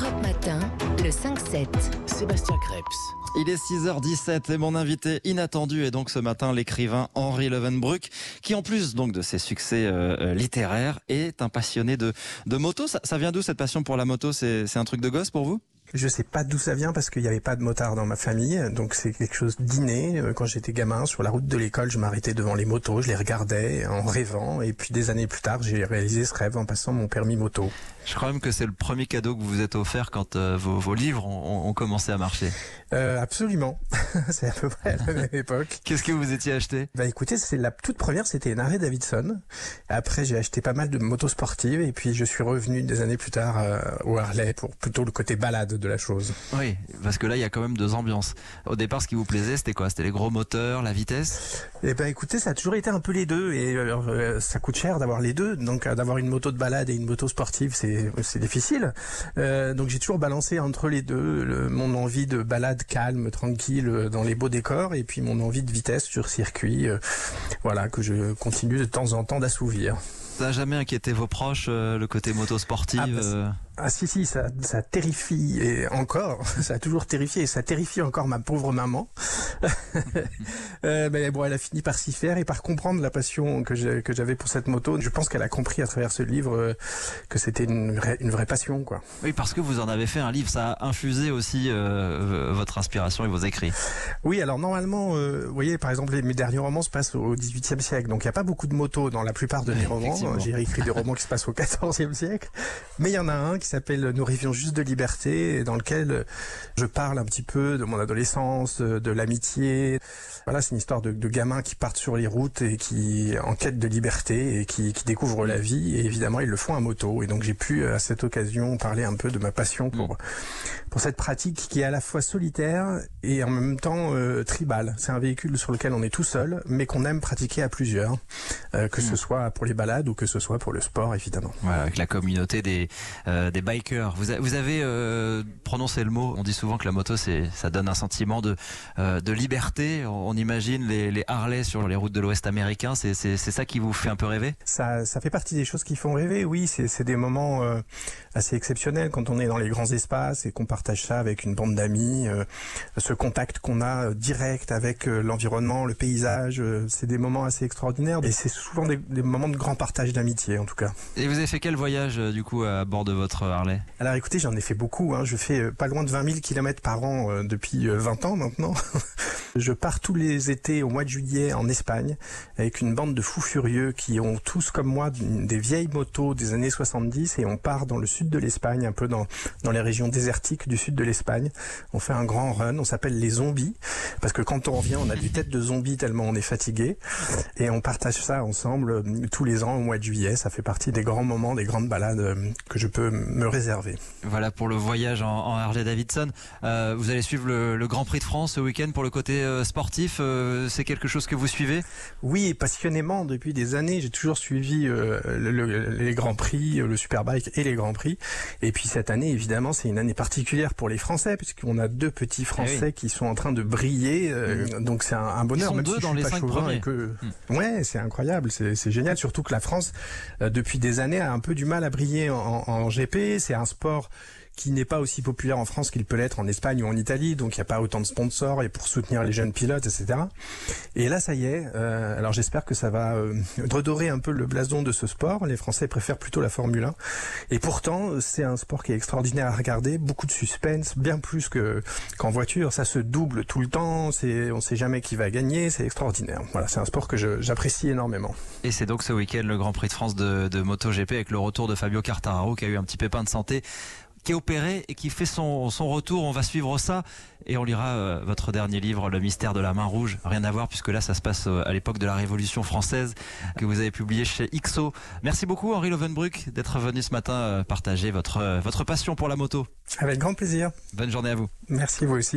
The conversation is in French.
Europe Matin, le 5-7. Sébastien Krebs. Il est 6h17 et mon invité inattendu est donc ce matin l'écrivain Henri Levenbruck, qui en plus donc de ses succès euh, euh, littéraires est un passionné de, de moto. Ça, ça vient d'où cette passion pour la moto? C'est un truc de gosse pour vous? Je sais pas d'où ça vient parce qu'il n'y avait pas de motard dans ma famille, donc c'est quelque chose d'inné. Euh, Quand j'étais gamin, sur la route de l'école, je m'arrêtais devant les motos, je les regardais en rêvant, et puis des années plus tard, j'ai réalisé ce rêve en passant mon permis moto. Je crois même que c'est le premier cadeau que vous vous êtes offert quand euh, vos, vos livres ont, ont- ont commencé à marcher. Euh, absolument, c'est à peu près à la même époque. Qu'est-ce que vous étiez acheté? Bah écoutez, c'est la toute première, c'était une Harley Davidson. Après, j'ai acheté pas mal de motos sportives, et puis je suis revenu des années plus tard euh, au Harley pour plutôt le côté balade de la chose. Oui, parce que là il y a quand même deux ambiances. Au départ, ce qui vous plaisait, c'était quoi? C'était les gros moteurs, la vitesse? Eh ben écoutez, ça a toujours été un peu les deux et euh, ça coûte cher d'avoir les deux. Donc euh, d'avoir une moto de balade et une moto sportive, c'est c'est difficile. Euh, donc j'ai toujours balancé entre les deux le- mon envie de balade calme, tranquille euh, dans les beaux décors et puis mon envie de vitesse sur circuit. euh, voilà que je continue de temps en temps d'assouvir. Ça n'a jamais inquiété vos proches, euh, le côté moto sportive Ah, bah, Ah si si, ça, ça terrifie et encore, ça a toujours terrifié et ça terrifie encore ma pauvre maman. euh, mais bon, elle a fini par s'y faire et par comprendre la passion que j'avais pour cette moto. Je pense qu'elle a compris à travers ce livre euh, que c'était une vraie, une vraie passion quoi. Oui, parce que vous en avez fait un livre, ça a infusé aussi euh, votre inspiration et vos écrits. Oui, alors normalement, euh, vous voyez, par exemple, mes derniers romans se passent au XVIIIe siècle, donc il n'y a pas beaucoup de motos dans la plupart de mes romans. J'ai écrit des romans qui se passent au XIVe siècle, mais il y en a un qui s'appelle Nous rêvions juste de liberté, dans lequel euh, je parle un petit peu de mon adolescence, euh, de l'amitié. Voilà, c'est une histoire de, de gamins qui partent sur les routes et qui en quête de liberté et qui, qui découvrent la vie. Et évidemment, ils le font à moto. Et donc j'ai pu euh, à cette occasion parler un peu de ma passion pour pour cette pratique qui est à la fois solitaire et en même temps euh, tribal. C'est un véhicule sur lequel on est tout seul, mais qu'on aime pratiquer à plusieurs, euh, que ce soit pour les balades ou que ce soit pour le sport, évidemment. Voilà, avec la communauté des, euh, des bikers. Vous, a- vous avez euh, prononcé le mot. On dit souvent que la moto, c'est, ça donne un sentiment de, euh, de liberté. On, on imagine les, les Harley sur les routes de l'Ouest américain. C'est, c'est, c'est ça qui vous fait un peu rêver? Ça, ça fait partie des choses qui font rêver. Oui, c'est c'est des moments euh, assez exceptionnels quand on est dans les grands espaces et qu'on partage ça avec une bande d'amis. ce contact qu'on a direct avec l'environnement, le paysage, c'est des moments assez extraordinaires. Et c'est souvent des, des moments de grand partage d'amitié, en tout cas. Et vous avez fait quel voyage du coup à bord de votre Harley Alors écoutez, j'en ai fait beaucoup. Hein. Je fais euh, pas loin de 20 000 kilomètres par an euh, depuis euh, 20 ans maintenant. Je pars tous les étés au mois de juillet en Espagne avec une bande de fous furieux qui ont tous comme moi des vieilles motos des années 70 et on part dans le sud de l'Espagne, un peu dans, dans les régions désertiques du sud de l'Espagne. On fait un grand run, on s'appelle les zombies parce que quand on revient, on a des têtes de zombies tellement on est fatigué et on partage ça ensemble euh, tous les ans au mois de juillet. Ça fait partie des grands moments, des grandes balades euh, que je peux me réserver. Voilà pour le voyage en, en Harley Davidson. Euh, vous allez suivre le Grand Prix de France ce week-end pour le côté euh, sportif. Euh, c'est quelque chose que vous suivez? Oui, passionnément depuis des années, j'ai toujours suivi euh, le- le- les grands prix, le Superbike et les grands prix. Et puis cette année, évidemment, c'est une année particulière pour les Français puisqu'on a deux petits Français qui sont en train de briller. euh, Donc c'est un, un bonheur. sont même deux si dans les cinq premiers. que ouais, c'est incroyable, c'est génial. Surtout que la France, depuis des années, a un peu du mal à briller en, en- en GP. C'est un sport qui n'est pas aussi populaire en France qu'il peut l'être en Espagne ou en Italie, donc il n'y a pas autant de sponsors et pour soutenir les jeunes pilotes, etc. Et là, ça y est. euh, alors j'espère que ça va euh, redorer un peu le blason de ce sport. Les Français préfèrent plutôt la Formule 1. Et pourtant, c'est un sport qui est extraordinaire à regarder. Beaucoup de suspense, bien plus que qu'en voiture. Ça se double tout le temps. C'est, on sait jamais qui va gagner. C'est extraordinaire. Voilà, c'est un sport que je- j'apprécie énormément. Et c'est donc ce week-end le Grand Prix de France de, de MotoGP avec le retour de Fabio Quartararo qui a eu un petit pépin de santé, qui est opéré et qui fait son, son retour. On va suivre ça et on lira euh, votre dernier livre, Le mystère de la main rouge. Rien à voir puisque là ça se passe euh, à l'époque de la Révolution française que vous avez publié chez XO. Merci beaucoup Henri Lovenbruck d'être venu ce matin euh, partager votre, votre passion pour la moto. Avec grand plaisir. Bonne journée à vous. Merci vous aussi.